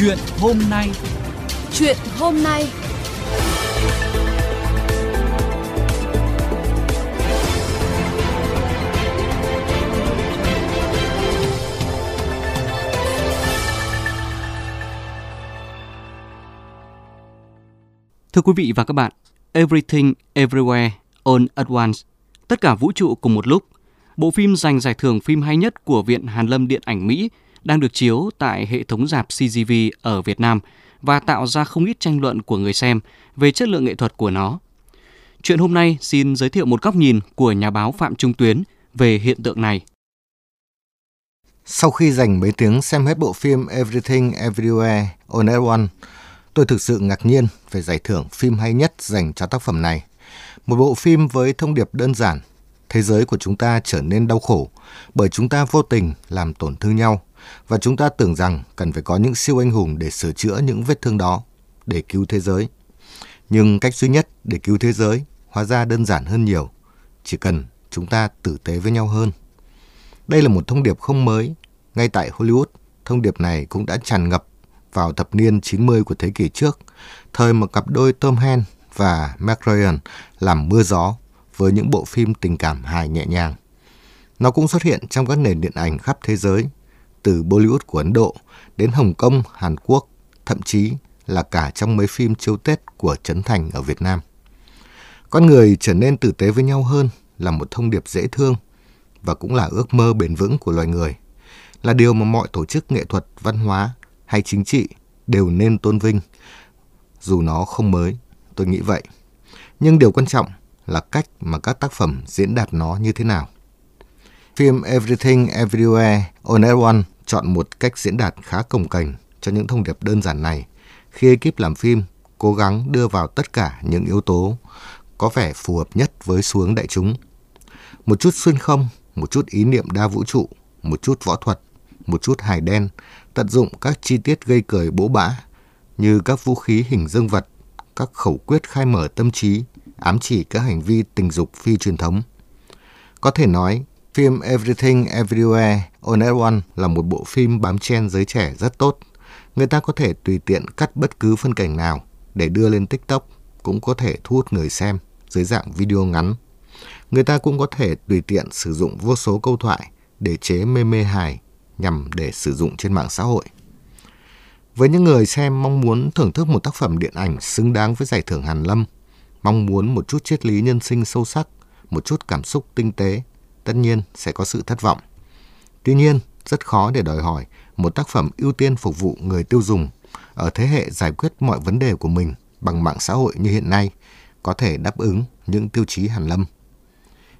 Chuyện hôm nay. Chuyện hôm nay. Thưa quý vị và các bạn, Everything Everywhere All at Once, tất cả vũ trụ cùng một lúc, bộ phim giành giải thưởng phim hay nhất của Viện Hàn Lâm Điện ảnh Mỹ đang được chiếu tại hệ thống dạp CGV ở Việt Nam và tạo ra không ít tranh luận của người xem về chất lượng nghệ thuật của nó. Chuyện hôm nay xin giới thiệu một góc nhìn của nhà báo Phạm Trung Tuyến về hiện tượng này. Sau khi dành mấy tiếng xem hết bộ phim Everything Everywhere All at Once, tôi thực sự ngạc nhiên về giải thưởng phim hay nhất dành cho tác phẩm này. Một bộ phim với thông điệp đơn giản, thế giới của chúng ta trở nên đau khổ bởi chúng ta vô tình làm tổn thương nhau và chúng ta tưởng rằng cần phải có những siêu anh hùng để sửa chữa những vết thương đó, để cứu thế giới. Nhưng cách duy nhất để cứu thế giới hóa ra đơn giản hơn nhiều, chỉ cần chúng ta tử tế với nhau hơn. Đây là một thông điệp không mới, ngay tại Hollywood, thông điệp này cũng đã tràn ngập vào thập niên 90 của thế kỷ trước, thời mà cặp đôi Tom Hanks và Meg Ryan làm mưa gió với những bộ phim tình cảm hài nhẹ nhàng. Nó cũng xuất hiện trong các nền điện ảnh khắp thế giới, từ Bollywood của Ấn Độ đến Hồng Kông, Hàn Quốc, thậm chí là cả trong mấy phim chiếu Tết của Trấn Thành ở Việt Nam. Con người trở nên tử tế với nhau hơn là một thông điệp dễ thương và cũng là ước mơ bền vững của loài người, là điều mà mọi tổ chức nghệ thuật, văn hóa hay chính trị đều nên tôn vinh, dù nó không mới, tôi nghĩ vậy. Nhưng điều quan trọng là cách mà các tác phẩm diễn đạt nó như thế nào. Phim Everything Everywhere All at Once chọn một cách diễn đạt khá cồng cành cho những thông điệp đơn giản này khi ekip làm phim cố gắng đưa vào tất cả những yếu tố có vẻ phù hợp nhất với xu hướng đại chúng. Một chút xuyên không, một chút ý niệm đa vũ trụ, một chút võ thuật, một chút hài đen, tận dụng các chi tiết gây cười bố bã như các vũ khí hình dương vật, các khẩu quyết khai mở tâm trí, ám chỉ các hành vi tình dục phi truyền thống. Có thể nói, phim Everything Everywhere All at Once là một bộ phim bám chen giới trẻ rất tốt. Người ta có thể tùy tiện cắt bất cứ phân cảnh nào để đưa lên TikTok, cũng có thể thu hút người xem dưới dạng video ngắn. Người ta cũng có thể tùy tiện sử dụng vô số câu thoại để chế mê mê hài nhằm để sử dụng trên mạng xã hội. Với những người xem mong muốn thưởng thức một tác phẩm điện ảnh xứng đáng với giải thưởng Hàn Lâm, mong muốn một chút triết lý nhân sinh sâu sắc, một chút cảm xúc tinh tế, tất nhiên sẽ có sự thất vọng. Tuy nhiên, rất khó để đòi hỏi một tác phẩm ưu tiên phục vụ người tiêu dùng ở thế hệ giải quyết mọi vấn đề của mình bằng mạng xã hội như hiện nay có thể đáp ứng những tiêu chí Hàn Lâm.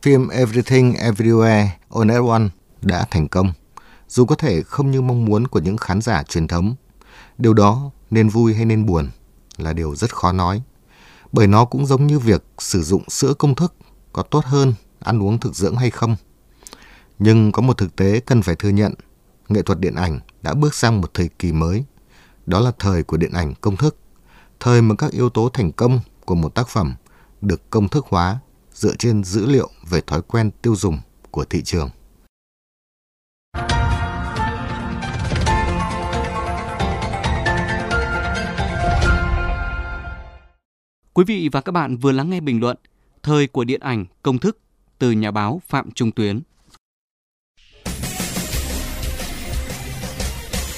Phim Everything Everywhere All at Once đã thành công, dù có thể không như mong muốn của những khán giả truyền thống. Điều đó nên vui hay nên buồn là điều rất khó nói, bởi nó cũng giống như việc sử dụng sữa công thức có tốt hơn ăn uống thực dưỡng hay không. Nhưng có một thực tế cần phải thừa nhận, nghệ thuật điện ảnh đã bước sang một thời kỳ mới. Đó là thời của điện ảnh công thức, thời mà các yếu tố thành công của một tác phẩm được công thức hóa dựa trên dữ liệu về thói quen tiêu dùng của thị trường. Quý vị và các bạn vừa lắng nghe bình luận Thời của điện ảnh công thức từ nhà báo Phạm Trung Tuyến.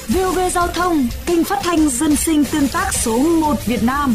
VOV Giao thông, kênh phát thanh dân sinh tương tác số 1 Việt Nam.